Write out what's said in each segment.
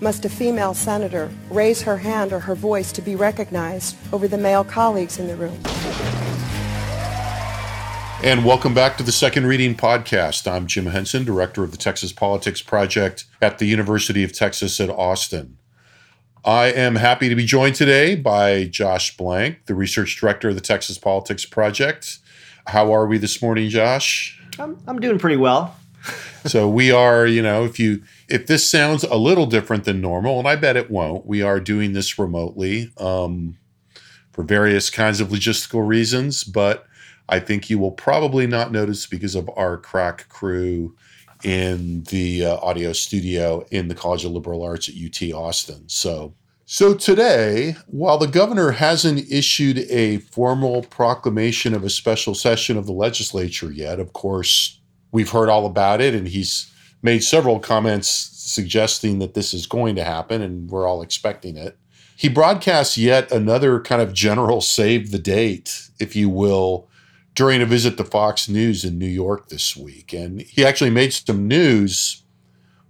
must a female senator raise her hand or her voice to be recognized over the male colleagues in the room? And welcome back to the Second Reading Podcast. I'm Jim Henson, Director of the Texas Politics Project at the University of Texas at Austin. I am happy to be joined today by Josh Blank, the Research Director of the Texas Politics Project. How are we this morning, Josh? I'm, I'm doing pretty well. So we are, you know, if you if this sounds a little different than normal, and I bet it won't, we are doing this remotely um, for various kinds of logistical reasons, but I think you will probably not notice because of our crack crew in the uh, audio studio in the College of Liberal Arts at UT Austin. So, so today, while the governor hasn't issued a formal proclamation of a special session of the legislature yet, of course, we've heard all about it, and he's made several comments suggesting that this is going to happen and we're all expecting it. He broadcasts yet another kind of general save the date, if you will, during a visit to Fox News in New York this week. And he actually made some news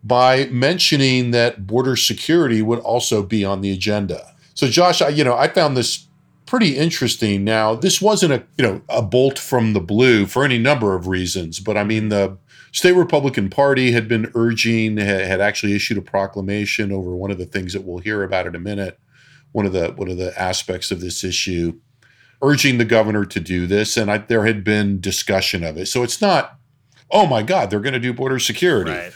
by mentioning that border security would also be on the agenda. So Josh, I, you know, I found this pretty interesting. Now, this wasn't a, you know, a bolt from the blue for any number of reasons, but I mean the state Republican Party had been urging, had actually issued a proclamation over one of the things that we'll hear about in a minute. One of the one of the aspects of this issue, urging the governor to do this, and I, there had been discussion of it. So it's not, oh my God, they're going to do border security. Right.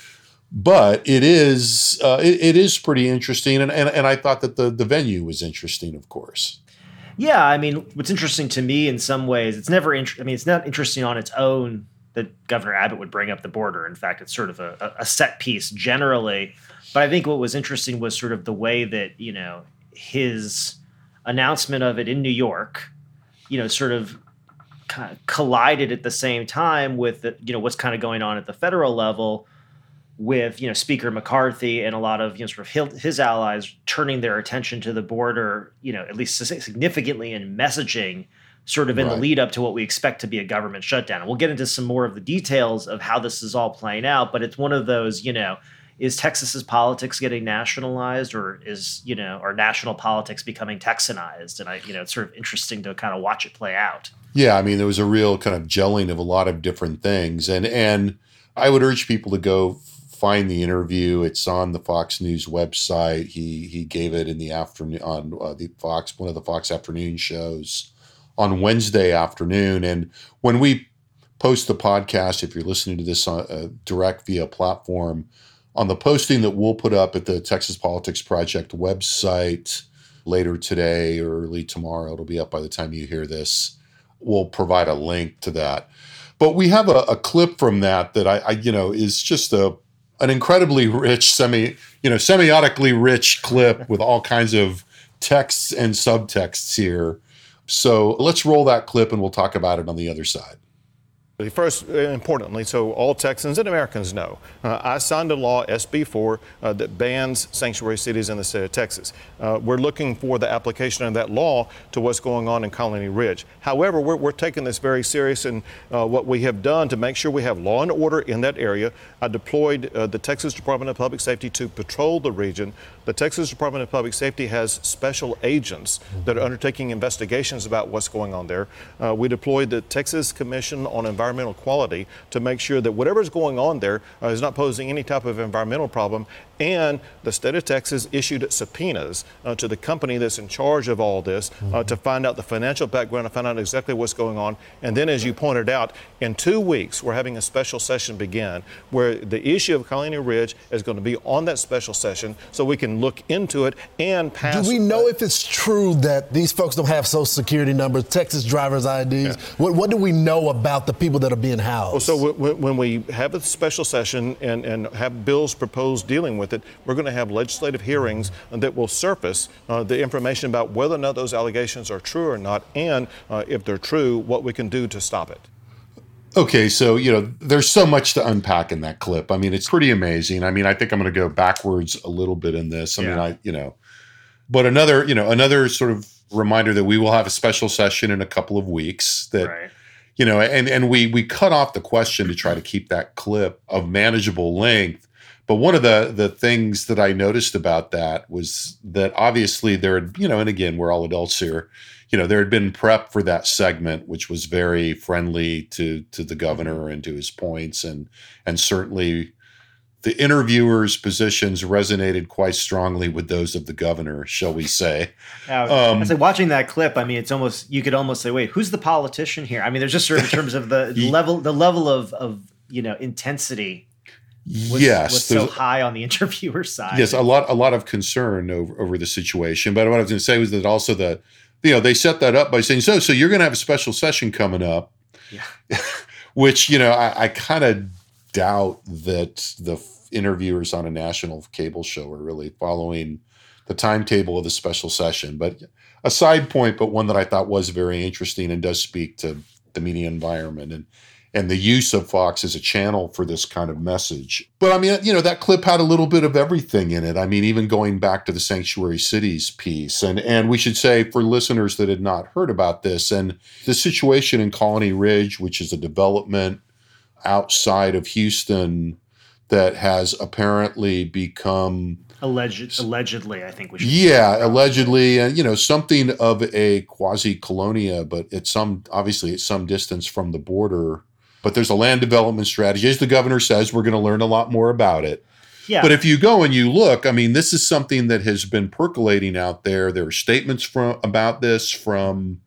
But it is uh, it, it is pretty interesting, and, and and I thought that the the venue was interesting, of course. Yeah, I mean, what's interesting to me in some ways, it's never. Int- I mean, it's not interesting on its own that Governor Abbott would bring up the border. In fact, it's sort of a, a set piece generally. But I think what was interesting was sort of the way that, you know, his announcement of it in New York, you know, sort of kind of collided at the same time with the, you know, what's kind of going on at the federal level with, you know, Speaker McCarthy and a lot of, you know, sort of his allies turning their attention to the border, you know, at least significantly in messaging sort of in right. the lead up to what we expect to be a government shutdown. And we'll get into some more of the details of how this is all playing out, but it's one of those, you know, is Texas's politics getting nationalized or is, you know, are national politics becoming Texanized? And I, you know, it's sort of interesting to kind of watch it play out. Yeah, I mean, there was a real kind of gelling of a lot of different things. And and I would urge people to go find the interview. It's on the Fox News website. He he gave it in the afternoon on uh, the Fox one of the Fox afternoon shows on Wednesday afternoon. And when we post the podcast, if you're listening to this on, uh, direct via platform, on the posting that we'll put up at the Texas Politics Project website later today or early tomorrow, it'll be up by the time you hear this. We'll provide a link to that. But we have a, a clip from that that I, I, you know, is just a an incredibly rich, semi, you know, semiotically rich clip with all kinds of texts and subtexts here so let's roll that clip and we'll talk about it on the other side. First, uh, importantly, so all Texans and Americans know, uh, I signed a law, SB 4, uh, that bans sanctuary cities in the state of Texas. Uh, we're looking for the application of that law to what's going on in Colony Ridge. However, we're, we're taking this very serious, and uh, what we have done to make sure we have law and order in that area, I deployed uh, the Texas Department of Public Safety to patrol the region. The Texas Department of Public Safety has special agents that are undertaking investigations about what's going on there. we deployed the Texas Commission on Environmental environmental quality to make sure that whatever is going on there uh, is not posing any type of environmental problem and the state of Texas issued subpoenas uh, to the company that's in charge of all this uh, mm-hmm. to find out the financial background, to find out exactly what's going on. And then, as you pointed out, in two weeks, we're having a special session begin where the issue of Colony Ridge is going to be on that special session so we can look into it and pass. Do we know if it's true that these folks don't have social security numbers, Texas driver's IDs? Yeah. What, what do we know about the people that are being housed? Well, so when, when we have a special session and, and have bills proposed dealing with it, we're going to have legislative hearings that will surface uh, the information about whether or not those allegations are true or not, and uh, if they're true, what we can do to stop it. Okay, so you know, there's so much to unpack in that clip. I mean, it's pretty amazing. I mean, I think I'm going to go backwards a little bit in this. I mean, I you know, but another you know another sort of reminder that we will have a special session in a couple of weeks. That Right. you know, and and we we cut off the question to try to keep that clip of manageable length. But one of the the things that I noticed about that was that obviously there had you know, and again we're all adults here, you know, there had been prep for that segment, which was very friendly to to the governor and to his points, and and certainly the interviewers' positions resonated quite strongly with those of the governor, shall we say? Now, Um, I say watching that clip. I mean, it's almost you could almost say, wait, who's the politician here? I mean, there's just sort of in terms of the level, the level of of you know intensity was, yes, was so high on the interviewer side. Yes, a lot a lot of concern over, over the situation. But what I was going to say was that also the you know they set that up by saying so so you're going to have a special session coming up, Yeah. which you know I, I kind of doubt that the f- interviewers on a national cable show are really following the timetable of the special session. But a side point, but one that I thought was very interesting and does speak to the media environment and and the use of Fox as a channel for this kind of message. But I mean, you know, that clip had a little bit of everything in it. I mean, even going back to the sanctuary cities piece. And and we should say for listeners that had not heard about this and the situation in Colony Ridge, which is a development outside of Houston that has apparently become Alleged, allegedly, I think we should. yeah, allegedly, and you know, something of a quasi colonia, but at some obviously at some distance from the border. But there's a land development strategy. As the governor says, we're going to learn a lot more about it. Yeah. But if you go and you look, I mean, this is something that has been percolating out there. There are statements from about this from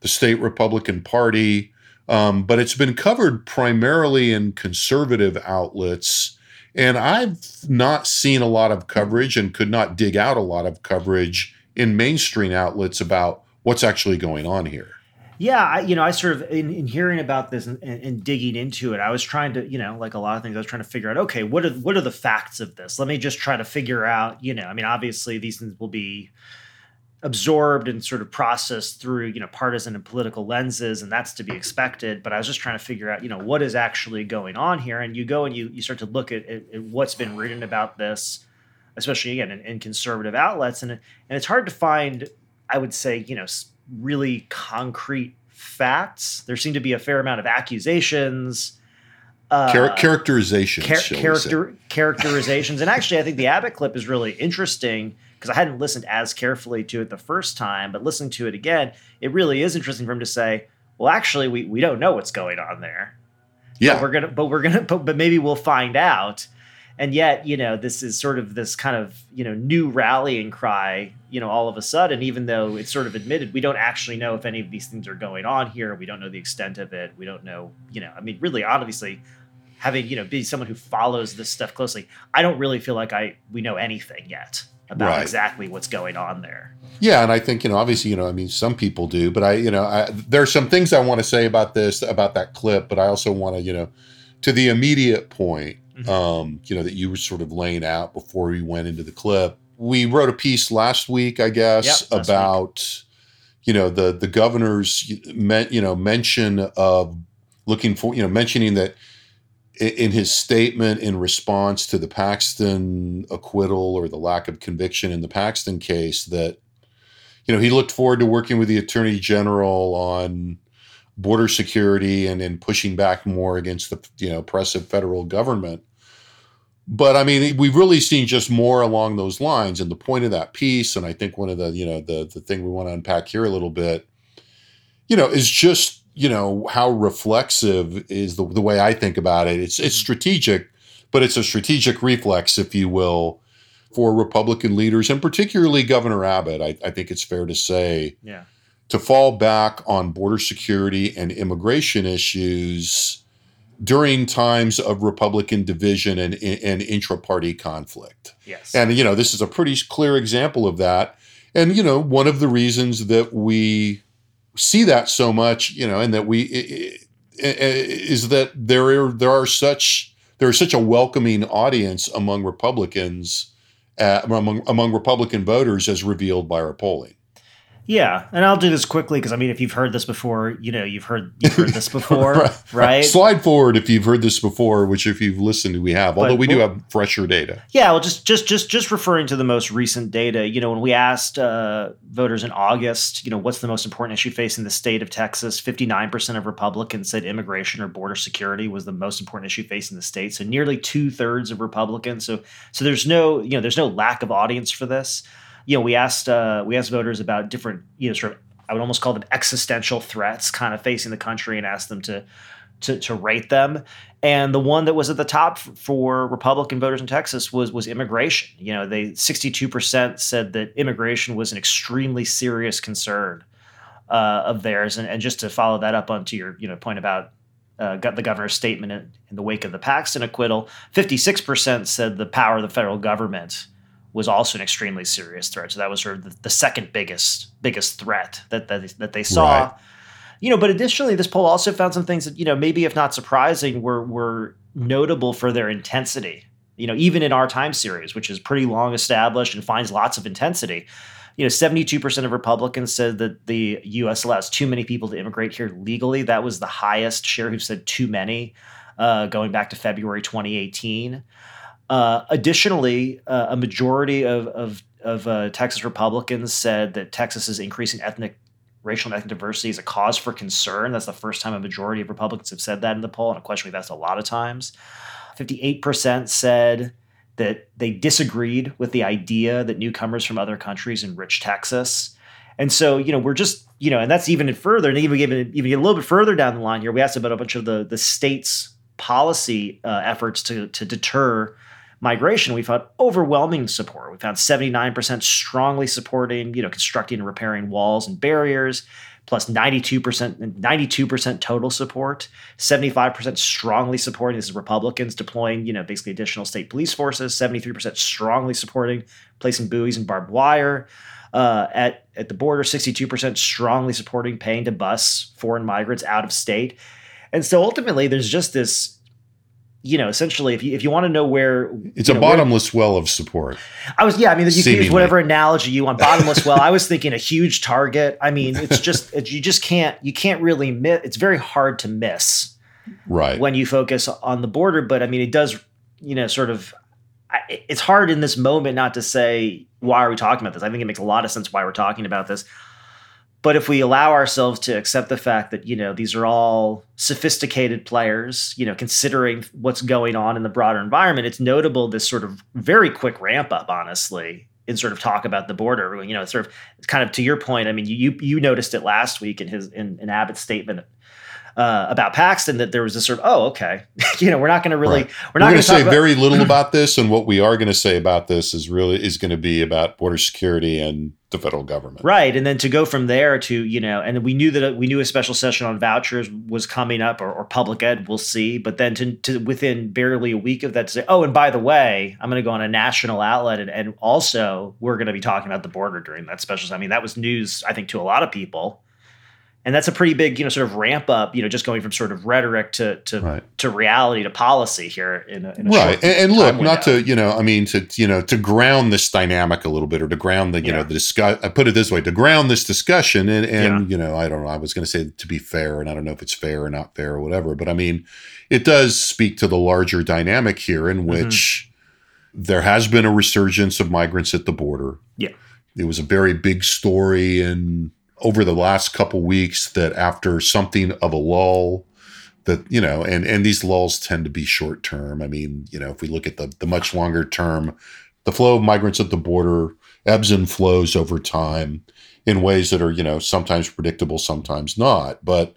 the state Republican Party, um, but it's been covered primarily in conservative outlets. And I've not seen a lot of coverage and could not dig out a lot of coverage in mainstream outlets about what's actually going on here. Yeah, I, you know, I sort of in, in hearing about this and, and, digging into it, I was trying to, you know, like a lot of things, I was trying to figure out, okay, what are what are the facts of this? Let me just try to figure out, you know, I mean, obviously these things will be absorbed and sort of processed through, you know, partisan and political lenses, and that's to be expected. But I was just trying to figure out, you know, what is actually going on here. And you go and you you start to look at, at, at what's been written about this, especially again in, in conservative outlets, and and it's hard to find, I would say, you know, really concrete facts. There seem to be a fair amount of accusations. Uh, Char- characterizations, char- shall we say. character characterizations. and actually, I think the Abbott clip is really interesting because I hadn't listened as carefully to it the first time, but listening to it again, it really is interesting for him to say, "Well, actually, we we don't know what's going on there. Yeah. but we're gonna, but we're gonna, but, but maybe we'll find out." And yet, you know, this is sort of this kind of you know new rallying cry. You know, all of a sudden, even though it's sort of admitted, we don't actually know if any of these things are going on here. We don't know the extent of it. We don't know, you know, I mean, really, obviously, having you know be someone who follows this stuff closely i don't really feel like i we know anything yet about Right. exactly what's going on there Yeah, and I think you know, obviously, you know, I mean, some people do, but I, you know, I, there are some things I want to say about this, about that clip, but I also want to, you know, to the immediate point, um, you know, that you were sort of laying out before we went into the clip. We wrote a piece last week, I guess, Yep, about, you know, the the governor's, men, you know, mention of looking for, you know, mentioning that in his statement in response to the Paxton acquittal or the lack of conviction in the Paxton case that you know he looked forward to working with the attorney general on border security and in pushing back more against the you know oppressive federal government but i mean we've really seen just more along those lines. And the point of that piece and i think one of the you know the the thing we want to unpack here a little bit you know is just you know how reflexive is the, the way i think about it. It's it's mm-hmm. strategic but it's a strategic reflex if you will for republican leaders and particularly governor abbott i, I think it's fair to say yeah. to fall back on border security and immigration issues during times of Republican division and, and intra-party conflict. yes And you know, this is a pretty clear example of that. And you know, one of the reasons that we see that so much, you know, and that we is that there are there are such there is such a welcoming audience among Republicans, uh, among among Republican voters, as revealed by our polling. Yeah, and I'll do this quickly because I mean, if you've heard this before, you know you've heard you've heard this before, right. right? Slide forward if you've heard this before, which if you've listened, we have. Although but, we do have fresher data. Yeah, well, just just just just referring to the most recent data. You know, when we asked uh, voters in August, you know, what's the most important issue facing the state of Texas? Fifty nine percent of Republicans said immigration or border security was the most important issue facing the state. So nearly two thirds of Republicans. So so there's no you know there's no lack of audience for this you know, we asked uh, we asked voters about different, you know, sort of I would almost call them existential threats kind of facing the country and asked them to to, to rate them. And the one that was at the top for Republican voters in Texas was was immigration. You know, they 62% said that immigration was an extremely serious concern uh, of theirs. And, and just to follow that up onto your you know point about uh, the governor's statement in, in, the wake of the Paxton acquittal, 56% said the power of the federal government was also an extremely serious threat. So that was sort of the, the second biggest biggest threat that that, that they saw. Right. You know, but additionally, this poll also found some things that you know maybe if not surprising were were notable for their intensity. You know, even in our time series, which is pretty long established and finds lots of intensity. You know, 72% of Republicans said that the U.S. allows too many people to immigrate here legally. That was the highest share who said too many, uh, going back to February 2018. Uh, additionally, uh, a majority of of, of uh, Texas Republicans said that Texas is increasing ethnic, racial, and ethnic diversity is a cause for concern. That's the first time a majority of Republicans have said that in the poll, and a question we've asked a lot of times. Fifty-eight percent said that they disagreed with the idea that newcomers from other countries enrich Texas. And so, you know, we're just, you know, and that's even further, and even even even a little bit further down the line here. We asked about a bunch of the the state's policy uh, efforts to to deter migration, we found overwhelming support. We found 79% strongly supporting, you know, constructing and repairing walls and barriers, plus 92%, 92% total support, 75% strongly supporting, this is Republicans deploying, you know, basically additional state police forces, 73% strongly supporting placing buoys and barbed wire. Uh, at, at the border, 62% strongly supporting paying to bus foreign migrants out of state. And so ultimately, there's just this you know, essentially, if you if you want to know where it's a know, bottomless where, well of support. I was, yeah, I mean, you can use whatever analogy you want. Bottomless well. I was thinking a huge target. I mean, it's just it, you just can't you can't really miss. It's very hard to miss, right? When you focus on the border, but I mean, it does, you know, sort of. It's hard in this moment not to say why are we talking about this. I think it makes a lot of sense why we're talking about this. But if we allow ourselves to accept the fact that, you know, these are all sophisticated players, you know, considering what's going on in the broader environment, it's notable this sort of very quick ramp up, honestly, in sort of talk about the border. You know, sort of kind of to your point, I mean, you you noticed it last week in his in, in Abbott's statement uh, about Paxton that there was this sort of oh okay you know we're not going to really right. we're not going to say about- very little about this and what we are going to say about this is really is going to be about border security and the federal government. Right and then to go from there to you know and we knew that uh, we knew a special session on vouchers was coming up or, or public ed we'll see but then to, to within barely a week of that to say oh and by the way I'm going to go on a national outlet and, and also we're going to be talking about the border during that special I mean that was news I think to a lot of people and that's a pretty big you know sort of ramp up you know just going from sort of rhetoric to to right. to reality to policy here in a, in a right and, and look not to you know i mean to you know to ground this dynamic a little bit or to ground the you yeah. know the discuss i put it this way to ground this discussion and and yeah. you know i don't know i was going to say to be fair and i don't know if it's fair or not fair or whatever but i mean it does speak to the larger dynamic here in mm-hmm. which mm-hmm. there has been a resurgence of migrants at the border yeah it was a very big story in over the last couple weeks that after something of a lull that you know and and these lulls tend to be short term i mean you know if we look at the the much longer term the flow of migrants at the border ebbs and flows over time in ways that are you know sometimes predictable sometimes not. But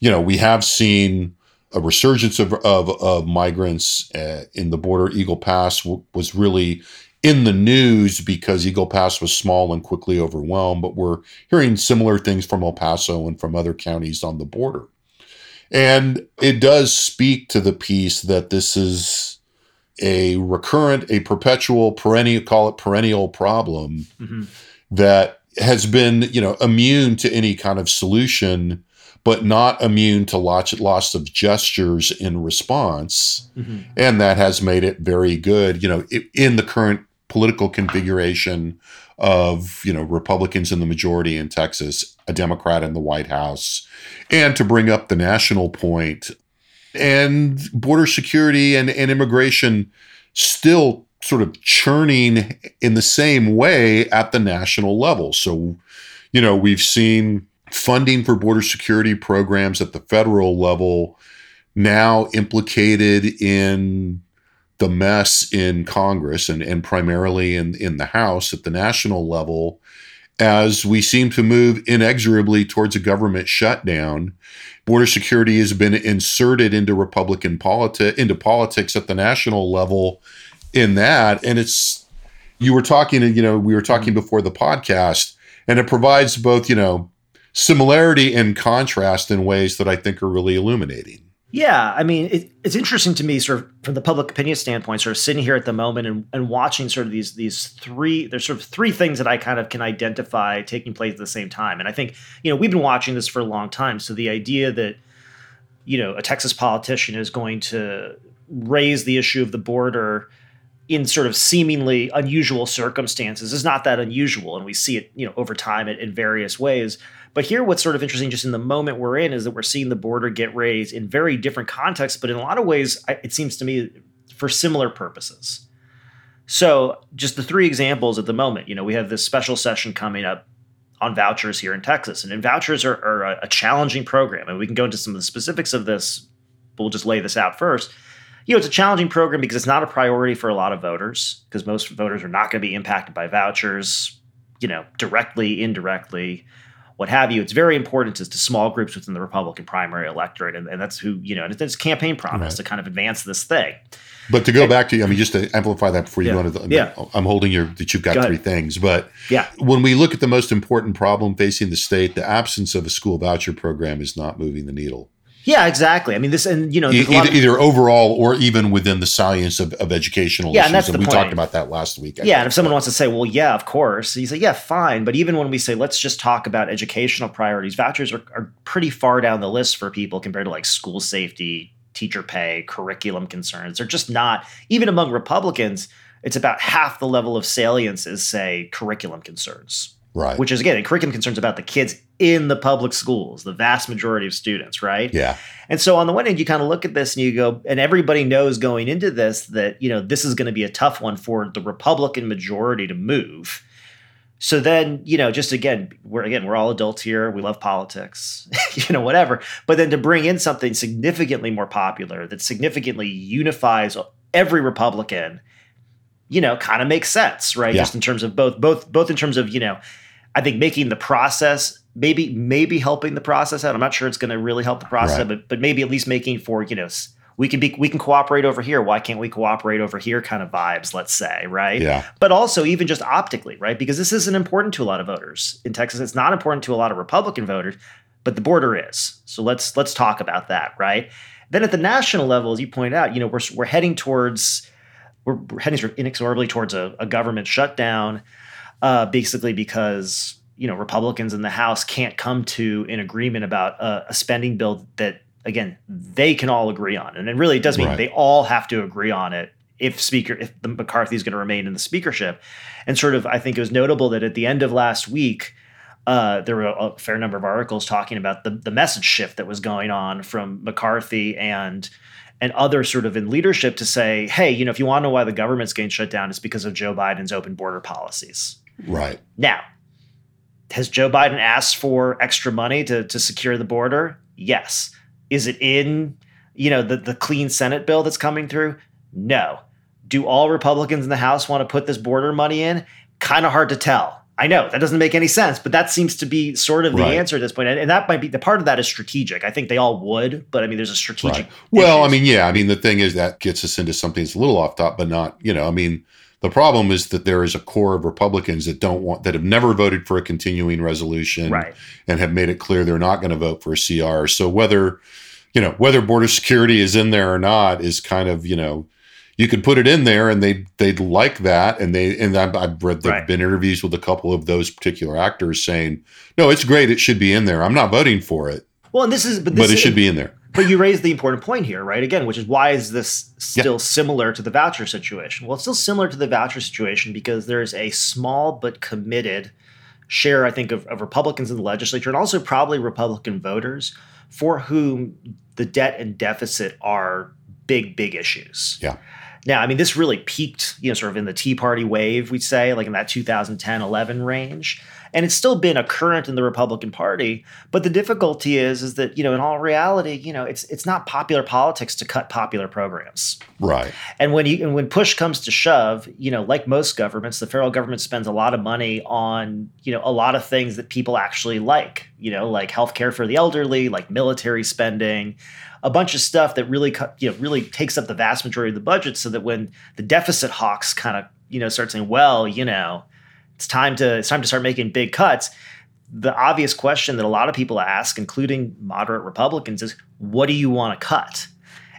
you know we have seen a resurgence of, of, of migrants uh, in the border. Eagle pass w- was really in the news because Eagle Pass was small and quickly overwhelmed, but we're hearing similar things from El Paso and from other counties on the border. And it does speak to the piece that this is a recurrent, a perpetual, perennial, call it perennial problem mm-hmm. that has been, you know, immune to any kind of solution but not immune to lots, loss of gestures in response. And that has made it very good, you know, in the current political configuration of, you know, Republicans in the majority in Texas, a Democrat in the White House. And to bring up the national point, and border security and, and immigration still sort of churning in the same way at the national level. So, you know, we've seen funding for border security programs at the federal level now implicated in the mess in Congress and, and primarily in, in the House at the national level as we seem to move inexorably towards a government shutdown. Border security has been inserted into Republican politi- into politics at the national level in that. And it's you were talking, you know, we were talking before the podcast, and it provides both, you know, similarity and contrast in ways that I think are really illuminating. Yeah, I mean, it, it's interesting to me, sort of from the public opinion standpoint, sort of sitting here at the moment and, and watching sort of these these three. There's sort of three things that I kind of can identify taking place at the same time, and I think you know we've been watching this for a long time. So the idea that you know a Texas politician is going to raise the issue of the border in sort of seemingly unusual circumstances is not that unusual, and we see it you know over time in, in various ways. But here, what's sort of interesting, just in the moment we're in, is that we're seeing the border get raised in very different contexts, but in a lot of ways, it seems to me for similar purposes. So, just the three examples at the moment, you know, we have this special session coming up on vouchers here in Texas, and, and vouchers are, are a, a challenging program, and we can go into some of the specifics of this. But we'll just lay this out first. You know, it's a challenging program because it's not a priority for a lot of voters, because most voters are not going to be impacted by vouchers, you know, directly, indirectly what have you. It's very important to, to small groups within the Republican primary electorate, and, and that's who you know. And it's campaign promise Right. to kind of advance this thing. But to go back to, you, I mean, just to amplify that before you Yeah. go into the, Yeah. I'm holding your, that you've got Go three things. But Yeah, when we look at the most important problem facing the state, the absence of a school voucher program is not moving the needle. Yeah, exactly. I mean, this and you know, there's a lot either, of- either overall or even within the science of, of educational Yeah, issues. and that's the we point. talked about that last week. I yeah, and if someone wants to say, well, yeah, of course, you say, yeah, fine. But even when we say, let's just talk about educational priorities, vouchers are, are pretty far down the list for people compared to like school safety, teacher pay, curriculum concerns. They're just not, even among Republicans, it's about half the level of salience as, say, curriculum concerns. Right. Which is, again, curriculum concerns about the kids in the public schools, the vast majority of students, right? yeah. And so on the one hand, you kind of look at this and you go, and everybody knows going into this that, you know, this is going to be a tough one for the Republican majority to move. So then, you know, just again, we're again, we're all adults here. We love politics, you know, whatever. But then to bring in something significantly more popular that significantly unifies every Republican, you know, kind of makes sense, right? Yeah. Just in terms of both, both, both in terms of, you know, I think making the process maybe maybe helping the process out. I'm not sure it's going to really help the process, Right. but but maybe at least making for you know we can be we can cooperate over here. Why can't we cooperate over here? Kind of vibes, let's say, right? Yeah. But also even just optically, right? Because this isn't important to a lot of voters in Texas. It's not important to a lot of Republican voters, but the border is. So let's let's talk about that, right? Then at the national level, as you point out, you know we're we're heading towards we're, we're heading sort of inexorably towards a, a government shutdown, uh, basically because you know Republicans in the House can't come to an agreement about a, a spending bill that again they can all agree on, and it really does mean Right. they all have to agree on it if Speaker if the McCarthy is going to remain in the speakership, and sort of I think it was notable that at the end of last week. Uh, there were a, a fair number of articles talking about the, the message shift that was going on from McCarthy and and others sort of in leadership to say, hey, you know, if you want to know why the government's getting shut down, it's because of Joe Biden's open border policies. Right. Now, has Joe Biden asked for extra money to, to secure the border? Yes. Is it in, you know, the, the clean Senate bill that's coming through? No. Do all Republicans in the House want to put this border money in? Kind of hard to tell. I know that doesn't make any sense, but that seems to be sort of the Right. answer at this point. And, and that might be the part of that is strategic. I think they all would, but I mean, there's a strategic. Right. Well, I mean, yeah. I mean, the thing is that gets us into something that's a little off top, but not, you know, I mean, the problem is that there is a core of Republicans that don't want, that have never voted for a continuing resolution Right. and have made it clear they're not going to vote for a CR. So whether, you know, whether border security is in there or not is kind of, you know, you could put it in there and they they'd like that and they and I've, I've read there've Right. been interviews with a couple of those particular actors saying no it's great it should be in there I'm not voting for it Well, and this is but, but it is, should be in there. But you raised the important point here, right? Again, which is why is this still Yeah. similar to the voucher situation? Well, it's still similar to the voucher situation because there's a small but committed share, I think, of, of Republicans in the legislature and also probably Republican voters for whom the debt and deficit are big, big issues. Yeah. Now, I mean, this really peaked, you know, sort of in the Tea Party wave, we'd say, like in that 2010 11 range. And it's still been a current in the Republican Party. But the difficulty is, is that, you know, in all reality, you know, it's it's not popular politics to cut popular programs. Right. And when you and when push comes to shove, you know, like most governments, the federal government spends a lot of money on, you know, a lot of things that people actually like, you know, like healthcare for the elderly, like military spending, a bunch of stuff that really, you know, really takes up the vast majority of the budget. So that when the deficit hawks kind of, you know, start saying, well, you know, it's time to it's time to start making big cuts. The obvious question that a lot of people ask, including moderate Republicans, is what do you want to cut?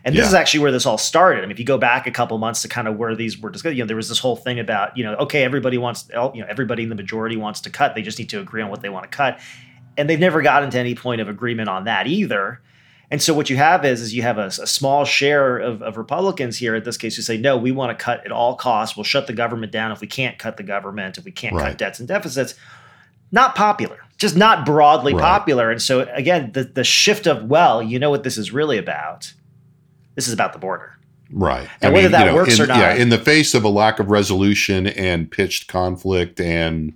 And this Yeah. is actually where this all started. I mean, if you go back a couple months to kind of where these were discussed, you know, there was this whole thing about, you know, okay, everybody wants, you know, everybody in the majority wants to cut. They just need to agree on what they want to cut. And they've never gotten to any point of agreement on that either. And so what you have is, is you have a, a small share of, of Republicans here, in this case, who say, no, we want to cut at all costs. We'll shut the government down if we can't cut the government, if we can't cut debts and deficits. Not popular, just not broadly Right. popular. And so again, the, the shift of, well, you know what this is really about? This is about the border. Right. And whether that works in, or not- Yeah, in the face of a lack of resolution and pitched conflict and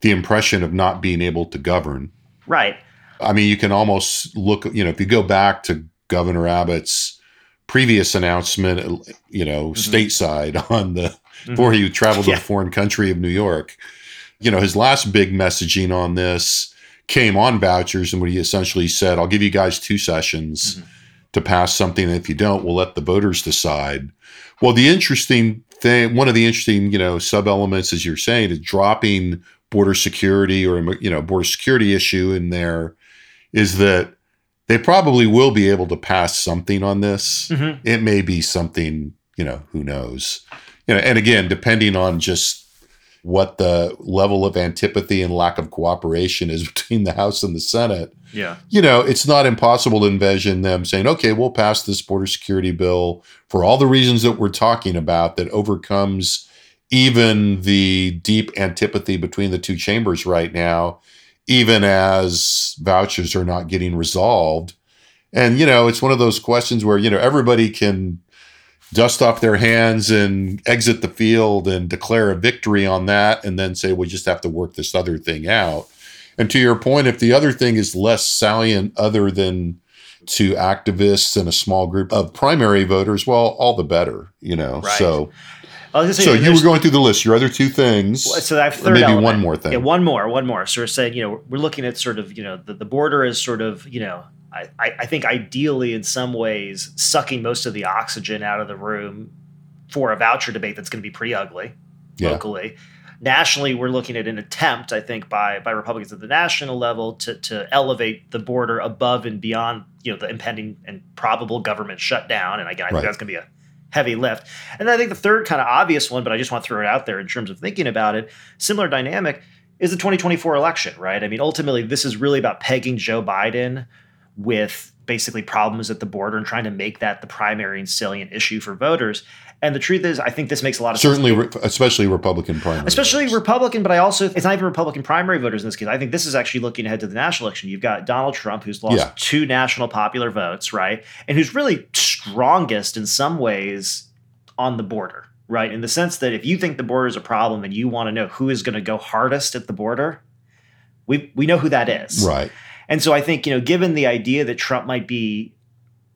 the impression of not being able to govern, Right. I mean, you can almost look, you know, if you go back to Governor Abbott's previous announcement, you know, mm-hmm. stateside on the, mm-hmm. before he traveled Yeah. to the foreign country of New York, you know, his last big messaging on this came on vouchers and what he essentially said, I'll give you guys two sessions mm-hmm. to pass something. And if you don't, we'll let the voters decide. Well, the interesting thing, one of the interesting, you know, sub elements, as you're saying, is dropping border security or, you know, border security issue in there is that they probably will be able to pass something on this. Mhm. It may be something, you know, who knows. You know, and again, depending on just what the level of antipathy and lack of cooperation is between the House and the Senate, Yeah. you know, it's not impossible to envision them saying, okay, we'll pass this border security bill for all the reasons that we're talking about that overcomes even the deep antipathy between the two chambers right now, even as vouchers are not getting resolved. And, you know, it's one of those questions where, you know, everybody can dust off their hands and exit the field and declare a victory on that and then say, we just have to work this other thing out. And to your point, if the other thing is less salient other than to activists and a small group of primary voters, well, all the better, you know. Right. So I was say, so you were going through the list. Your other two things. So I have or third maybe element. one more thing. Yeah, one more, one more. So we're saying, you know, we're looking at sort of, you know, the, the border is sort of, you know, I, I I think ideally in some ways sucking most of the oxygen out of the room for a voucher debate that's going to be pretty ugly Yeah. locally. Nationally, we're looking at an attempt, I think, by by Republicans at the national level to to elevate the border above and beyond, you know, the impending and probable government shutdown. And again, I think Right. that's going to be a heavy lift. And I think the third kind of obvious one, but I just want to throw it out there in terms of thinking about it, similar dynamic is the 2024 election, right? I mean, ultimately, this is really about pegging Joe Biden with basically problems at the border and trying to make that the primary and salient issue for voters. And the truth is, I think this makes a lot of sense. Certainly, re- especially Republican primary. Especially voters. Republican, but I also it's not even Republican primary voters in this case. I think this is actually looking ahead to the national election. You've got Donald Trump, who's lost Yeah. two national popular votes, right, and who's really strongest in some ways on the border, right, in the sense that if you think the border is a problem and you want to know who is going to go hardest at the border, we we know who that is, Right. and so I think, you know, given the idea that Trump might be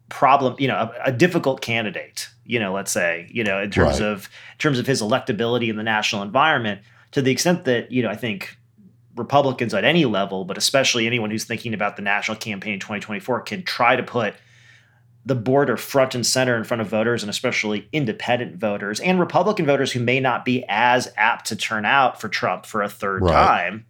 problem, you know, a, a difficult candidate, you know, let's say, you know, in terms Right. of in terms of his electability in the national environment, to the extent that, you know, I think Republicans at any level, but especially anyone who's thinking about the national campaign 2024 can try to put the border front and center in front of voters and especially independent voters and Republican voters who may not be as apt to turn out for Trump for a third Right. time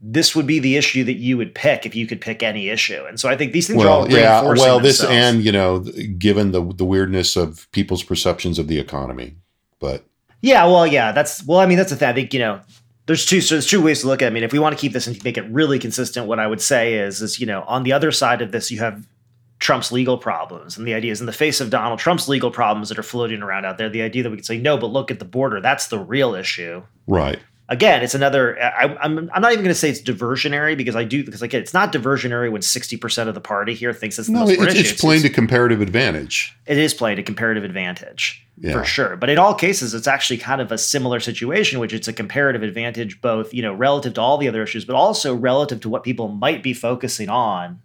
this would be the issue that you would pick if you could pick any issue. And so I think these things are all Well, yeah. Well, this themselves. and you know, given the the weirdness of people's perceptions of the economy, but yeah, well, yeah, that's well, I mean, that's the thing. I think you know there's two so there's two ways to look at it. I mean, if we want to keep this and make it really consistent, what I would say is is you know on the other side of this you have Trump's legal problems, and the idea is in the face of Donald Trump's legal problems that are floating around out there, the idea that we could say no, but look at the border, that's the real issue. Right. Again, it's another. I, I'm I'm not even going to say it's diversionary because I do because again, it's not diversionary when 60 percent of the party here thinks it's the No, most it's, it's playing to comparative advantage. it is playing to comparative advantage Yeah. for sure. But in all cases, it's actually kind of a similar situation, which it's a comparative advantage, both you know relative to all the other issues, but also relative to what people might be focusing on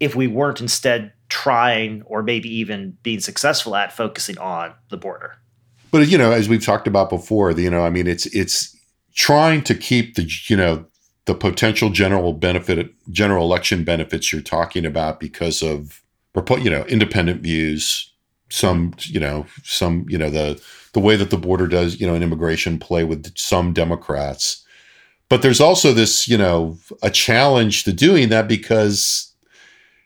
if we weren't instead trying or maybe even being successful at focusing on the border. But you know, as we've talked about before, you know, I mean, it's it's trying to keep the you know the potential general benefit, general election benefits you're talking about because of you know independent views, some you know some you know the the way that the border does you know an immigration play with some Democrats, but there's also this you know a challenge to doing that because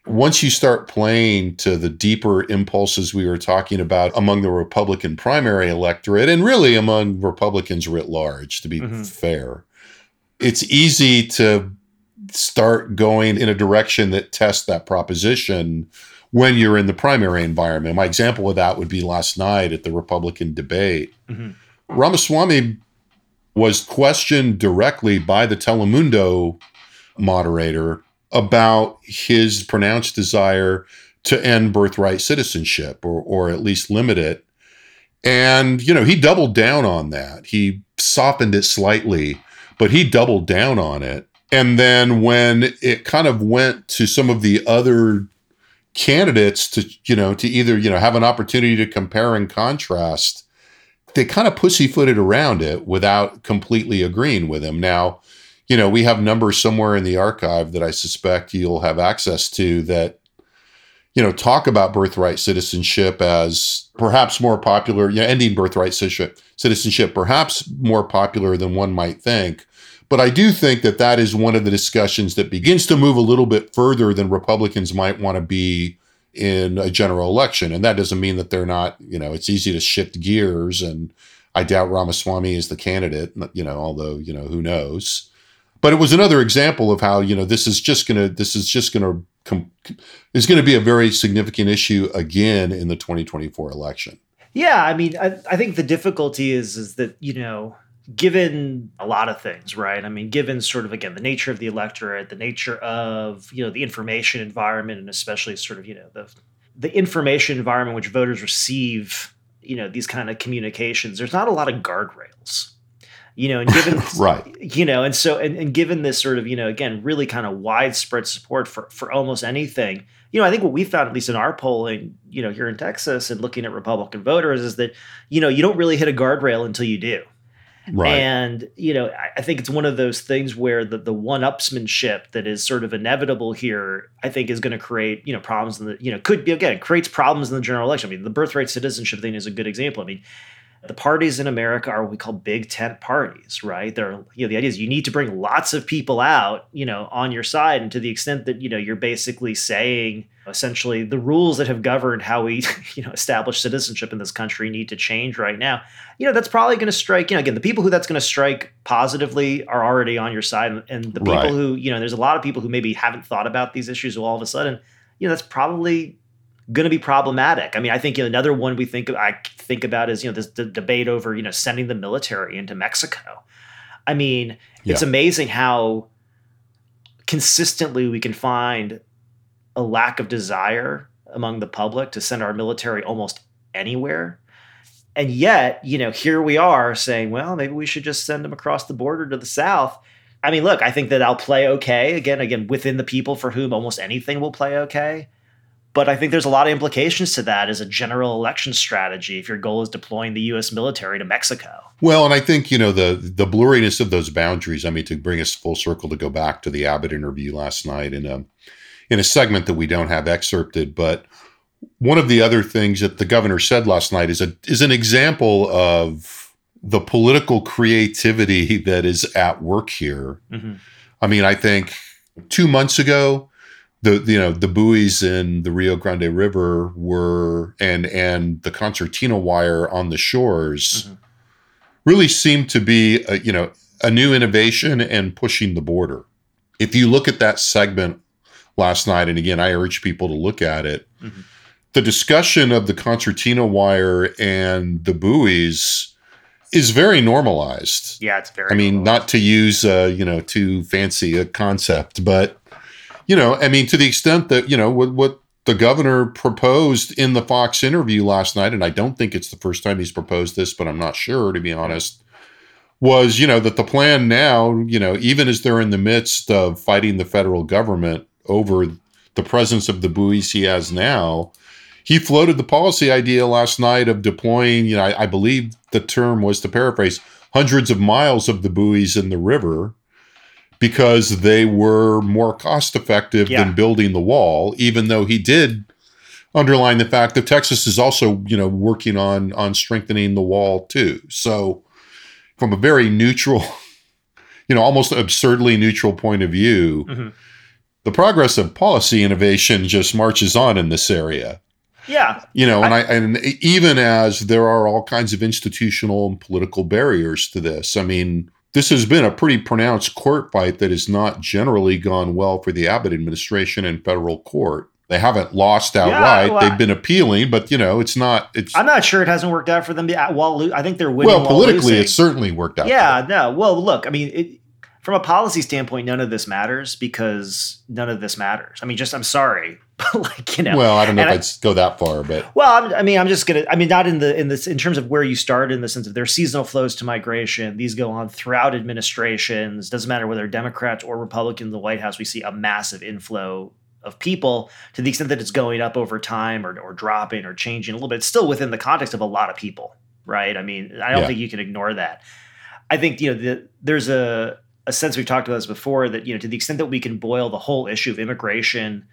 once you start playing to the deeper impulses we were talking about among the Republican primary electorate and really among Republicans writ large, to be Mhm. fair, it's easy to start going in a direction that tests that proposition when you're in the primary environment. My example of that would be last night at the Republican debate. Mhm. Ramaswamy was questioned directly by the Telemundo moderator about his pronounced desire to end birthright citizenship or, or at least limit it. And, you know, he doubled down on that. He softened it slightly, but he doubled down on it. And then when it kind of went to some of the other candidates to, you know, to either, you know, have an opportunity to compare and contrast, they kind of pussyfooted around it without completely agreeing with him. Now, you know, we have numbers somewhere in the archive that I suspect you'll have access to that, you know, talk about birthright citizenship as perhaps more popular, you know, ending birthright citizenship, citizenship perhaps more popular than one might think. But I do think that that is one of the discussions that begins to move a little bit further than Republicans might want to be in a general election. And that doesn't mean that they're not, you know, it's easy to shift gears. And I doubt Ramaswamy is the candidate, you know, although, you know, who knows but it was another example of how you know this is just going to this is just going to com- is going to be a very significant issue again in the 2024 election. Yeah, I mean, I, I think the difficulty is is that you know, given a lot of things, right? I mean, given sort of again the nature of the electorate, the nature of you know the information environment, and especially sort of you know the the information environment which voters receive, you know, these kind of communications. There's not a lot of guardrails, you know, and given Right. you know, and so and, and given this sort of you know again really kind of widespread support for for almost anything you know, I think what we found, at least in our polling, you know, here in Texas and looking at Republican voters, is that, you know, you don't really hit a guardrail until you do. Right. And, you know, I, I think it's one of those things where the, the one upsmanship that is sort of inevitable here, I think is going to create, you know, problems in the, you know, could be, again, creates problems in the general election. I mean, the birthright citizenship thing is a good example. I mean, the parties in America are what we call big tent parties, right? They're, you know, the idea is you need to bring lots of people out, you know, on your side. And to the extent that, you know, you're basically saying essentially the rules that have governed how we, you know, establish citizenship in this country need to change right now. You know, that's probably going to strike, you know, again, the people who that's going to strike positively are already on your side. And the people Right. who, you know, there's a lot of people who maybe haven't thought about these issues who all of a sudden, you know, that's probably going to be problematic. I mean, I think you know, another one we think of, I think about is you know this d- debate over you know sending the military into Mexico. I mean, it's amazing how consistently we can find a lack of desire among the public to send our military almost anywhere. And yet, you know, here we are saying, well, maybe we should just send them across the border to the south. I mean, look, I think that I'll play okay. Again, again, within the people for whom almost anything will play okay. But I think there's a lot of implications to that as a general election strategy if your goal is deploying the US military to Mexico. Well, and I think you know the the blurriness of those boundaries. I mean, to bring us full circle to go back to the Abbott interview last night in a in a segment that we don't have excerpted, but one of the other things that the governor said last night is a is an example of the political creativity that is at work here. Mhm. I mean, I think two months ago, the you know the buoys in the Rio Grande River were and and the concertina wire on the shores Mhm. really seemed to be a, you know a new innovation and pushing the border. If you look at that segment last night, and again, I urge people to look at it, mm-hmm. the discussion of the concertina wire and the buoys is very normalized. Yeah, it's very. I mean, not to use uh, you know too fancy a concept, but you know, I mean, to the extent that you know what what the governor proposed in the Fox interview last night, and I don't think it's the first time he's proposed this, but I'm not sure to be honest. Was you know that the plan now, you know, even as they're in the midst of fighting the federal government over the presence of the buoys he has now, he floated the policy idea last night of deploying, you know, I, I believe the term was to paraphrase, hundreds of miles of the buoys in the river because they were more cost effective yeah. than building the wall, even though he did underline the fact that Texas is also, you know, working on on strengthening the wall too. So from a very neutral, you know, almost absurdly neutral point of view, mm-hmm. the progress of policy innovation just marches on in this area. Yeah. You know, and I, I, and even as there are all kinds of institutional and political barriers to this. I mean, this has been a pretty pronounced court fight that has not generally gone well for the Abbott administration in federal court. They haven't lost outright. Yeah, well, They've been appealing, but you know, it's not. It's. I'm not sure it hasn't worked out for them. While I think they're winning. Well, politically, it certainly worked out. Yeah, no. Well, look, I mean, it, from a policy standpoint, none of this matters because none of this matters. I mean, just I'm sorry, but like you know. Well, I don't know if I, would go that far, but well, I'm, i mean, I'm just gonna. I mean, not in the in this in terms of where you start in the sense of their seasonal flows to migration. These go on throughout administrations. Doesn't matter whether Democrats or Republicans in the White House. We see a massive inflow of people to the extent that it's going up over time or, or dropping or changing a little bit. It's still within the context of a lot of people, right? I mean, I don't yeah. think you can ignore that. I think you know the, there's a a sense we've talked about this before that you know to the extent that we can boil the whole issue of immigration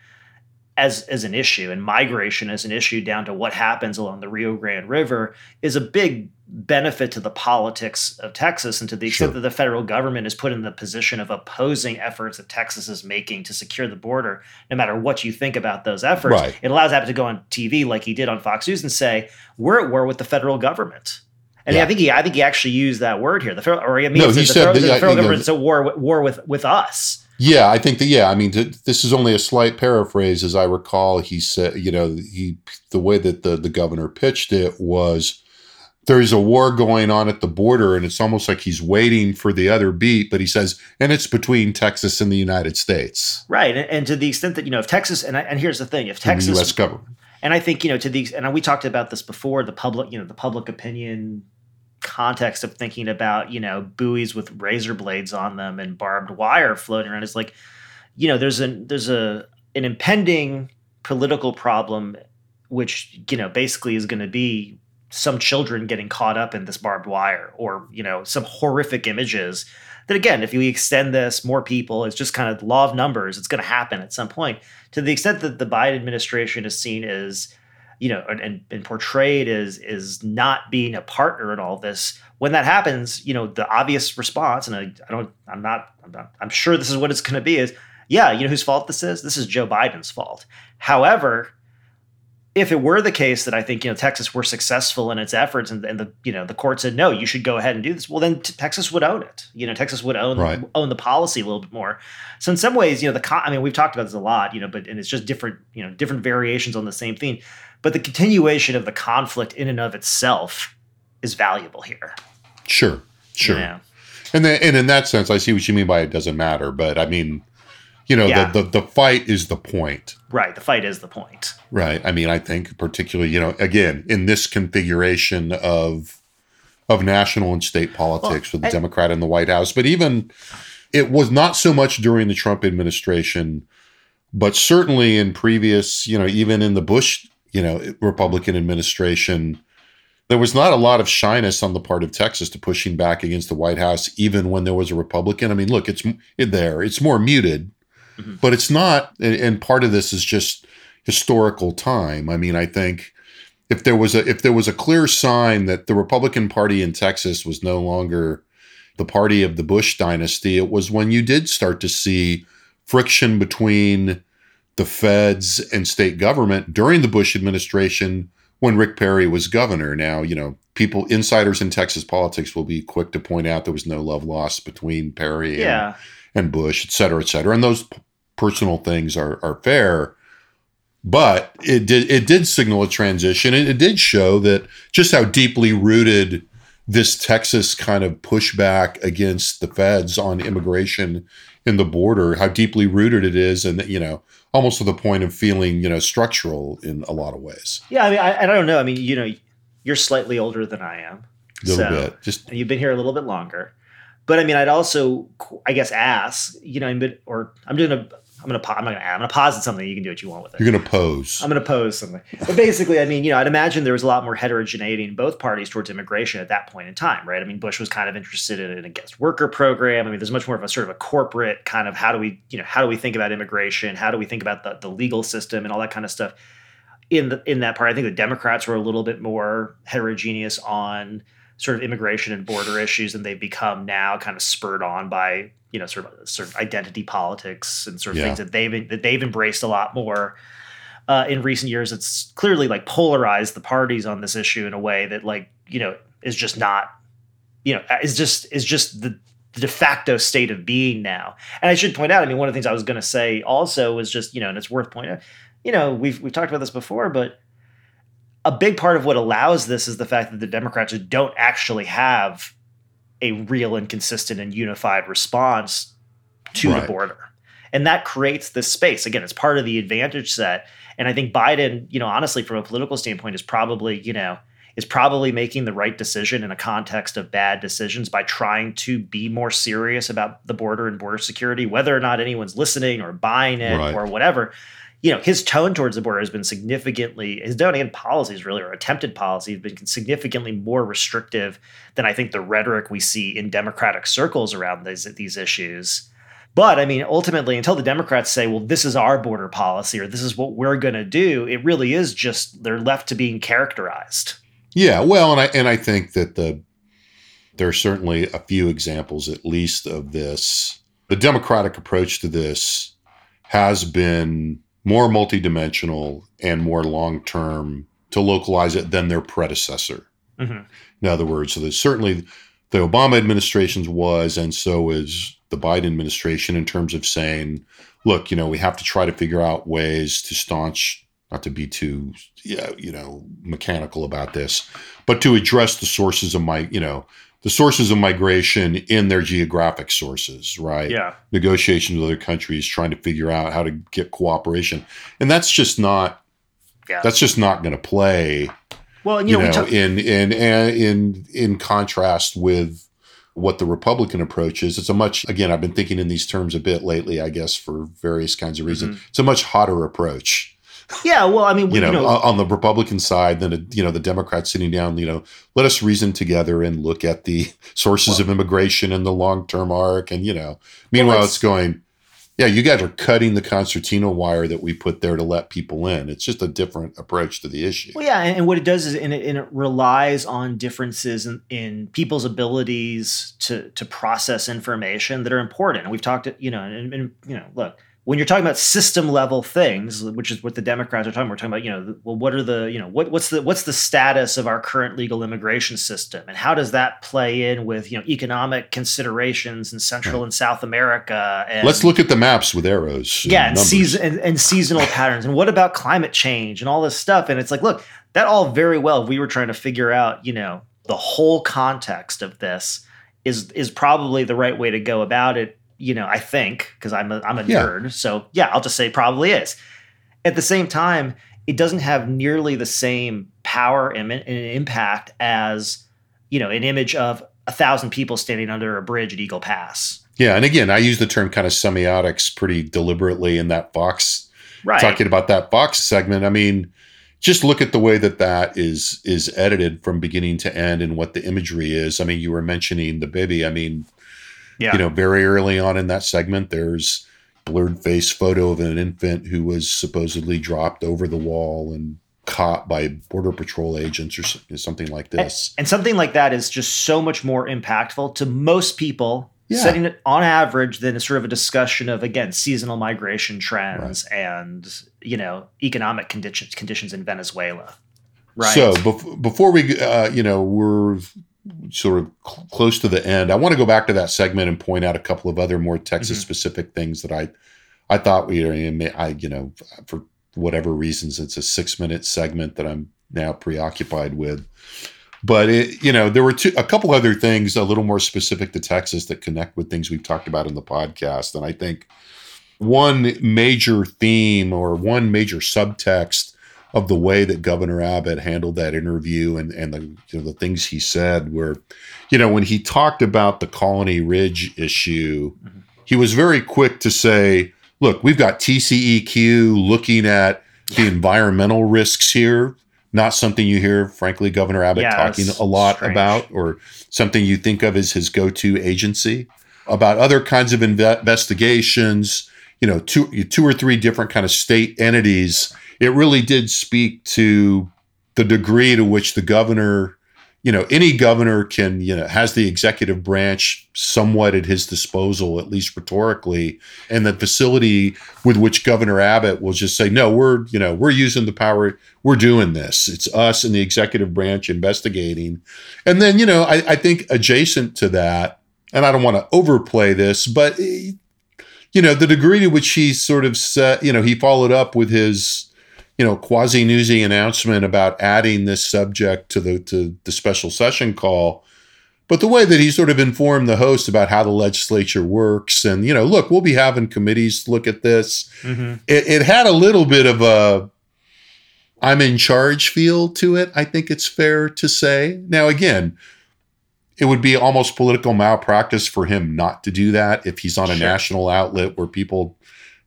as as an issue and migration as an issue down to what happens along the Rio Grande River is a big benefit to the politics of Texas and to the extent sure. that the federal government is put in the position of opposing efforts that Texas is making to secure the border, no matter what you think about those efforts, right. it allows Abbott to go on TV like he did on Fox News and say, We're at war with the federal government. And yeah. I think he, I think he actually used that word here. The federal, or I mean, no, he the, said the, the, the federal government's at war, war with with us. Yeah, I think that. Yeah, I mean, this is only a slight paraphrase, as I recall. He said, you know, he the way that the the governor pitched it was there is a war going on at the border, and it's almost like he's waiting for the other beat. But he says, and it's between Texas and the United States, right? And, and to the extent that you know, if Texas, and I, and here's the thing, if Texas, and the U.S. government, and I think you know, to the and we talked about this before, the public, you know, the public opinion context of thinking about you know buoys with razor blades on them and barbed wire floating around is like you know there's a there's a an impending political problem which you know basically is going to be some children getting caught up in this barbed wire or you know some horrific images that again if we extend this more people it's just kind of law of numbers it's going to happen at some point. To the extent that the biden administration is seen as you know, and, and portrayed as is not being a partner in all this. When that happens, you know, the obvious response, and I, I don't, I'm not, I'm not, I'm sure this is what it's going to be is, yeah, you know whose fault this is? This is Joe Biden's fault. However, if it were the case that I think you know Texas were successful in its efforts and, and the you know the court said no, you should go ahead and do this. Well, then t- Texas would own it. You know, Texas would own right. own the policy a little bit more. So in some ways, you know, the con- I mean, we've talked about this a lot, you know, but and it's just different, you know, different variations on the same theme. But the continuation of the conflict in and of itself is valuable here. Sure, sure. Yeah. And then, and in that sense, I see what you mean by it doesn't matter. But I mean, you know, yeah. the, the the fight is the point. Right. The fight is the point. Right. I mean, I think particularly, you know, again, in this configuration of of national and state politics well, with the Democrat in the White House, but even it was not so much during the Trump administration, but certainly in previous, you know, even in the Bush you know Republican administration, there was not a lot of shyness on the part of Texas to pushing back against the White House, even when there was a Republican. I mean, look, it's there, it's more muted, mm-hmm. but it's not. And part of this is just historical time. I mean, I think if there was a if there was a clear sign that the Republican Party in Texas was no longer the party of the Bush dynasty, it was when you did start to see friction between the feds and state government during the Bush administration when Rick Perry was governor. Now, you know, people insiders in Texas politics will be quick to point out there was no love lost between Perry Yeah. and, and Bush, et cetera, et cetera. And those p- personal things are are fair. But it did it did signal a transition. and it did show that just how deeply rooted this Texas kind of pushback against the feds on immigration in the border, how deeply rooted it is, and you know, almost to the point of feeling, you know, structural in a lot of ways. Yeah, I mean, I, I don't know. I mean, you know, you're slightly older than I am. A little So- bit. Just you've been here a little bit longer. But I mean, I'd also, I guess, ask, you know, I'm or I'm doing a, I'm gonna, po- I'm not gonna, I'm gonna posit something. You can do what you want with it. you're gonna pose. I'm going to pose something. But basically, I mean, you know, I'd imagine there was a lot more heterogeneity in both parties towards immigration at that point in time, right? I mean, Bush was kind of interested in a guest worker program. I mean, there's much more of a sort of a corporate kind of how do we, you know, how do we think about immigration? How do we think about the, the legal system and all that kind of stuff? In the in that part, I think the Democrats were a little bit more heterogeneous on sort of immigration and border issues, and they've become now kind of spurred on by you know sort of sort of identity politics and sort of Yeah. things that they've that they've embraced a lot more uh, in recent years. It's clearly like polarized the parties on this issue in a way that like you know is just not you know is just is just the the de facto state of being now. And I should point out, I mean, one of the things I was going to say also was just, you know, and it's worth pointing out, you know, we've we've talked about this before, but a big part of what allows this is the fact that the Democrats don't actually have a real and consistent and unified response to Right. the border. And that creates this space. Again, it's part of the advantage set. And I think Biden, you know, honestly, from a political standpoint, is probably, you know, is probably making the right decision in a context of bad decisions by trying to be more serious about the border and border security, whether or not anyone's listening or buying it Right. or whatever. You know, his tone towards the border has been significantly, his tone and policies really, or attempted policy, have been significantly more restrictive than I think the rhetoric we see in Democratic circles around these, these issues. But I mean, ultimately, until the Democrats say, well, this is our border policy or this is what we're going to do, it really is just they're left to being characterized. Yeah, well, and I and I think that the there are certainly a few examples, at least, of this. The Democratic approach to this has been more multidimensional and more long term to localize it than their predecessor. Mhm. In other words, so there's certainly the Obama administration's was, and so is the Biden administration in terms of saying, look, you know, we have to try to figure out ways to staunch, not to be too, yeah, you know, mechanical about this, but to address the sources of my, you know, the sources of migration in their geographic sources, right? Yeah. Negotiations with other countries, trying to figure out how to get cooperation, and that's just not, Yeah. that's just not going to play Well, you, you know, know, talk, in in in in contrast with what the Republican approach is. It's a much again. I've been thinking in these terms a bit lately. I guess for various kinds of reasons. Mm-hmm. It's a much hotter approach. Yeah. Well, I mean, You know, you know, on the Republican side then you know the Democrats sitting down. You know, let us reason together and look at the sources of immigration and the long term arc. And you know, meanwhile, it's- it's going. Yeah, you guys are cutting the concertina wire that we put there to let people in. It's just a different approach to the issue. Well, yeah, and, and what it does is, and it, and it relies on differences in, in people's abilities to to process information that are important. And we've talked, you know, and, and you know, look, when you're talking about system level things, which is what the Democrats are talking, we're talking about, you know, well, what are the, you know, what what's the what's the status of our current legal immigration system, and how does that play in with you know economic considerations in Central and South America? And Let's look at the maps with arrows. yeah, and, numbers. season, and, and seasonal patterns. And what about climate change and all this stuff? And it's like, look, that all very well. If we were trying to figure out, you know, the whole context of this is is probably the right way to go about it. You know, I think because I'm a I'm a Yeah. nerd, so yeah, I'll just say probably is. At the same time, it doesn't have nearly the same power and, and impact as you know an image of a thousand people standing under a bridge at Eagle Pass. Yeah, and again, I use the term kind of semiotics pretty deliberately in that Fox. Right. talking about that Fox segment. I mean, just look at the way that that is is edited from beginning to end and what the imagery is. I mean, you were mentioning the baby. I mean, yeah. you know, very early on in that segment, there's blurred face photo of an infant who was supposedly dropped over the wall and caught by border patrol agents or something like this. And something like that is just so much more impactful to most people, Yeah. setting it on average than sort of a discussion of again seasonal migration trends and you know economic conditions conditions in Venezuela. Right. So bef- before we, uh, you know, we're sort of cl- close to the end. I want to go back to that segment and point out a couple of other more Texas mm-hmm. specific things that I, I thought we, I, you know, for whatever reasons, it's a six minute segment that I'm now preoccupied with. But it, you know, there were two, a couple other things a little more specific to Texas that connect with things we've talked about in the podcast, and I think one major theme or one major subtext of the way that Governor Abbott handled that interview and and the you know the things he said were, you know, when he talked about the Colony Ridge issue, mm-hmm. he was very quick to say, "Look, we've got TCEQ looking at the environmental risks here." Not something you hear, frankly, Governor Abbott Yeah, talking a lot strange. about, or something you think of as his go-to agency. About other kinds of inve- investigations, you know, two two or three different kind of state entities. It really did speak to the degree to which the governor, you know, any governor can, you know, has the executive branch somewhat at his disposal, at least rhetorically, and the facility with which Governor Abbott will just say, no, we're, you know, we're using the power, we're doing this. It's us and the executive branch investigating. And then, you know, I, I think adjacent to that, and I don't want to overplay this, but eh, you know, the degree to which he sort of said, you know, he followed up with his, you know, quasi newsy announcement about adding this subject to the to the special session call. But the way that he sort of informed the host about how the legislature works, and you know, look, we'll be having committees look at this. Mm-hmm. It, it had a little bit of a I'm in charge feel to it. I think it's fair to say. Now, again, it would be almost political malpractice for him not to do that if he's on a Sure. national outlet where people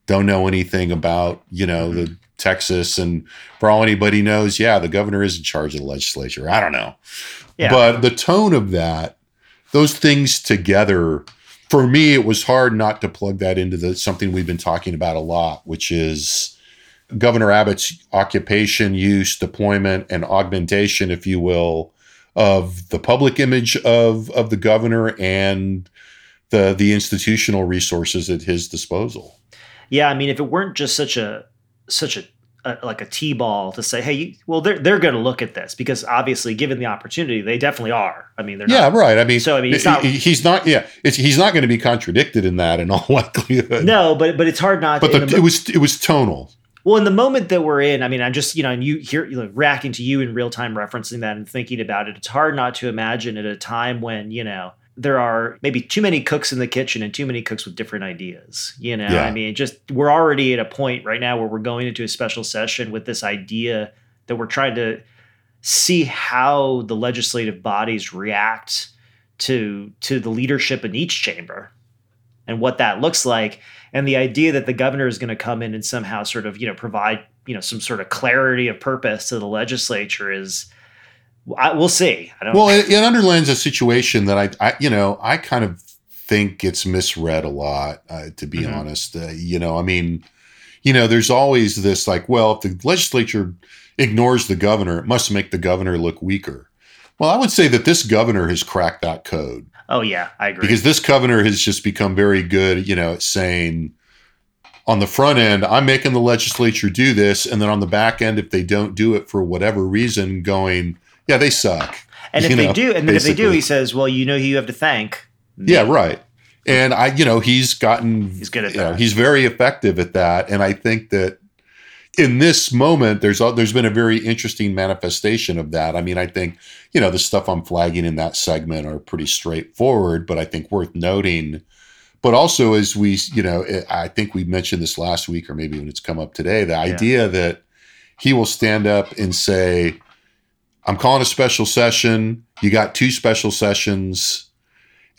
don't know anything about, you know, the Texas and for all anybody knows, yeah, the governor is in charge of the legislature. I don't know. Yeah. But the tone of that, those things together, for me, it was hard not to plug that into the something we've been talking about a lot, which is Governor Abbott's occupation, use, deployment, and augmentation, if you will, of the public image of of the governor and the the institutional resources at his disposal. Yeah, I mean, if it weren't just such a such a, a like a t-ball to say, hey, well, they're they're going to look at this because obviously, given the opportunity, they definitely are. I mean, they're Yeah, not, right. I mean, So, I mean, not- he's not. Yeah, it's, he's not going to be contradicted in that in all likelihood. no, but but it's hard not. but to, the, the it was it was tonal. well in the moment that we're in. I mean, I'm just you know, and you hear you know, reacting to you in real time, referencing that and thinking about it. It's hard not to imagine at a time when you know there are maybe too many cooks in the kitchen and too many cooks with different ideas. You know, Yeah. I mean, just we're already at a point right now where we're going into a special session with this idea that we're trying to see how the legislative bodies react to to the leadership in each chamber and what that looks like and the idea that the governor is going to come in and somehow sort of you know provide you know some sort of clarity of purpose to the legislature is I, we'll see i don't Well, it, it underlines a situation that I, I, you know, I kind of think gets misread a lot. Uh, to be Mhm. honest, uh, you know, I mean, you know, there's always this like, well, if the legislature ignores the governor, it must make the governor look weaker. Well, I would say that this governor has cracked that code oh yeah i agree because this governor has just become very good, you know, at saying on the front end, I'm making the legislature do this, and then on the back end, if they don't do it for whatever reason, going, yeah, they suck. and if you they do and then if they do he says well you know who you have to thank me. Yeah, right. And I, you know, he's gotten, He's good at you know, that. he's very effective at that. And I think that in this moment, there's a- there's been a very interesting manifestation of that. I mean, I think you know the stuff I'm flagging in that segment are pretty straightforward, but I think worth noting. But also, as we, you know, eh, I think we mentioned this last week, or maybe when it's come up today, the idea that he will stand up and say, I'm calling a special session. You got two special sessions.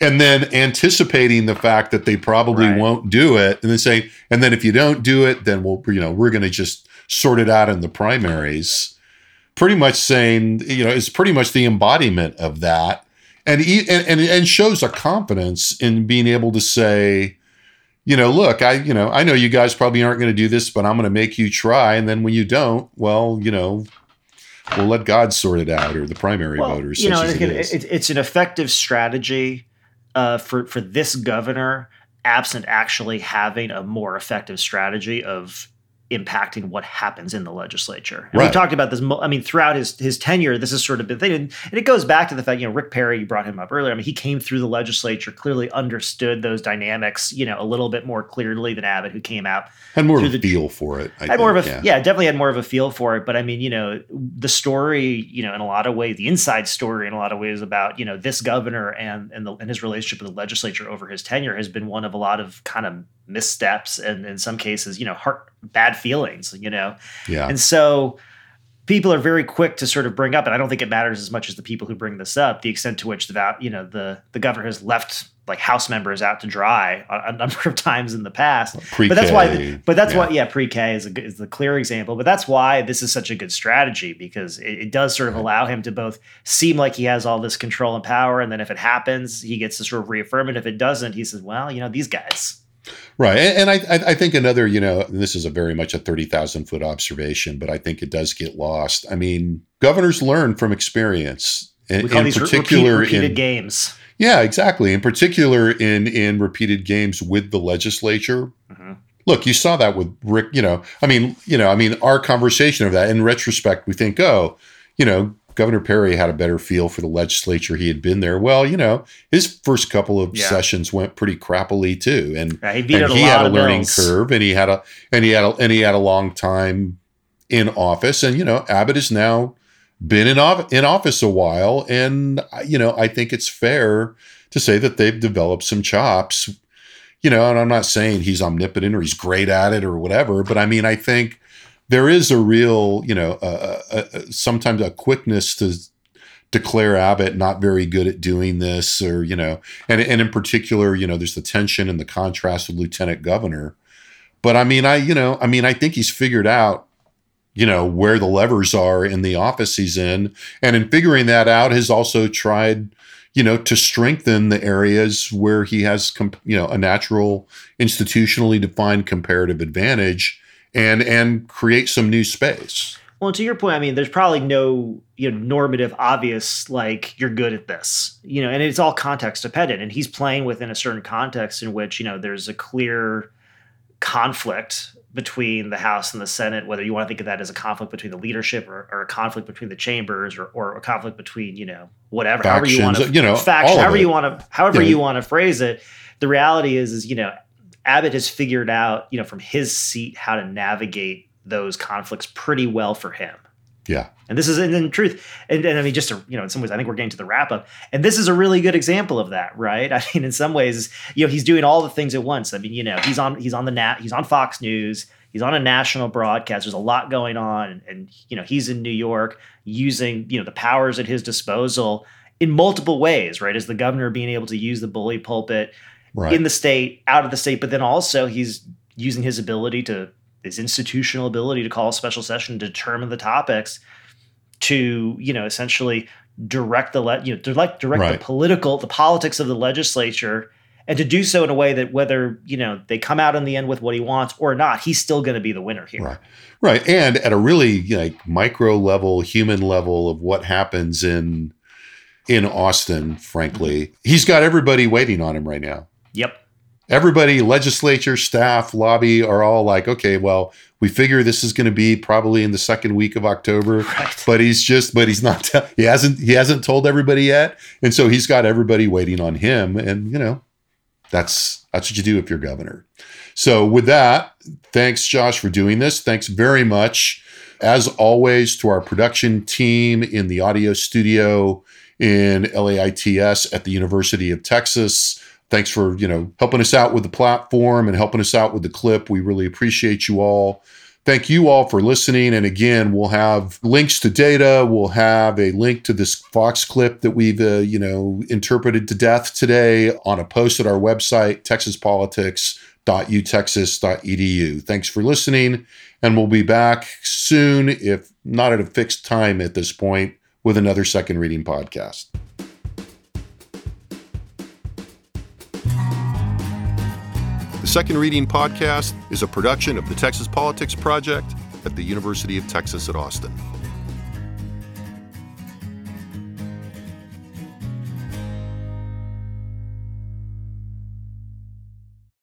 And then anticipating the fact that they probably Right. won't do it. And then saying, and then if you don't do it, then we'll, you know, we're going to just sort it out in the primaries. Pretty much saying, you know, it's pretty much the embodiment of that. And, and, and shows a confidence in being able to say, you know, look, I, you know, I know you guys probably aren't going to do this, but I'm going to make you try. And then when you don't, well, you know, we'll let God sort it out, or the primary well, voters. you know, it it, it's an effective strategy uh, for for this governor, absent actually having a more effective strategy of impacting what happens in the legislature. And Right. we've talked about this. I mean, throughout his his tenure, this has sort of been thing, and, and it goes back to the fact you know Rick Perry. You brought him up earlier. I mean, he came through the legislature, clearly understood those dynamics, you know, a little bit more clearly than Abbott, who came out Had more of a the- feel for it. I had more of think, a yeah. definitely had more of a feel for it. But I mean, you know, the story, you know, in a lot of ways, the inside story in a lot of ways about you know this governor and and, the, and his relationship with the legislature over his tenure has been one of a lot of kind of missteps and in some cases, you know, heart bad feelings. You know, Yeah. and so people are very quick to sort of bring up, and I don't think it matters as much as the people who bring this up, the extent to which the you know the the governor has left like House members out to dry a, a number of times in the past. but that's why. Pre-K, But that's yeah. why. Yeah, pre-K is a, is the clear example. But that's why this is such a good strategy because it, it does sort of allow him to both seem like he has all this control and power, and then if it happens, he gets to sort of reaffirm it. If it doesn't, he says, "Well, you know, these guys." Right. And, and I, I think another, you know, and this is a very much a 30,000 foot observation, but I think it does get lost. I mean, governors learn from experience. In, in these particular, repeat, repeated in, games. yeah, exactly. In particular, in in repeated games with the legislature. Mhm. Look, you saw that with Rick. You know, I mean, you know, I mean, our conversation of that. In retrospect, we think, oh, you know, Governor Perry had a better feel for the legislature. He had been there. Well, you know, his first couple of Yeah. sessions went pretty crappily too, and Yeah, he and he had a learning bills. curve, and he had a and he had a and he had a long time in office, and you know, Abbott has now been in of, in office a while, and you know, I think it's fair to say that they've developed some chops. You know, and I'm not saying he's omnipotent or he's great at it or whatever, but I mean, I think there is a real, you know, uh, uh, sometimes a quickness to declare Abbott not very good at doing this, or you know, and and in particular, you know, there's the tension and the contrast with Lieutenant Governor. But I mean, I you know, I mean, I think he's figured out, you know, where the levers are in the office he's in, and in figuring that out, has also tried, you know, to strengthen the areas where he has, comp- you know, a natural, institutionally defined comparative advantage, and and create some new space. Well, to your point, I mean, there's probably no you know normative, obvious like you're good at this, you know, and it's all context dependent. And he's playing within a certain context in which you know there's a clear conflict between the House and the Senate, whether you want to think of that as a conflict between the leadership or, or a conflict between the chambers or, or a conflict between, you know, whatever, however you want to, you know, faction, however you want to, however know. you want to phrase it. The reality is, is, you know, Abbott has figured out, you know, from his seat how to navigate those conflicts pretty well for him. Yeah. And this is, and in truth, and, and I mean, just to, you know, in some ways, I think we're getting to the wrap up. And this is a really good example of that, right? I mean, in some ways, you know, he's doing all the things at once. I mean, you know, he's on, he's on the nat, he's on Fox News, he's on a national broadcast. There's a lot going on, and, and you know, he's in New York using, you know, the powers at his disposal in multiple ways, right? As the governor being able to use the bully pulpit Right. in the state, out of the state, but then also he's using his ability to his institutional ability to call a special session to determine the topics to you know essentially direct the le- you know direct direct Right. the political the politics of the legislature and to do so in a way that whether you know they come out in the end with what he wants or not he's still going to be the winner here Right. Right. And at a really like micro level, human level of what happens in in Austin, frankly, he's got everybody waiting on him right now. Yep Everybody, legislature, staff, lobby are all like, okay, well, we figure this is going to be probably in the second week of October, Right. but he's just, but he's not, te- he hasn't, he hasn't told everybody yet. And so he's got everybody waiting on him. And, you know, that's, that's what you do if you're governor. So with that, thanks, Josh, for doing this. Thanks very much. As always, to our production team in the audio studio in LAITS at the University of Texas. Thanks for, you know, helping us out with the platform and helping us out with the clip. We really appreciate you all. Thank you all for listening. And again, we'll have links to data. We'll have a link to this Fox clip that we've, uh, you know, interpreted to death today on a post at our website, texaspolitics.utexas.edu. Thanks for listening. And we'll be back soon, if not at a fixed time at this point, with another second reading podcast. The Second Reading Podcast is a production of the Texas Politics Project at the University of Texas at Austin.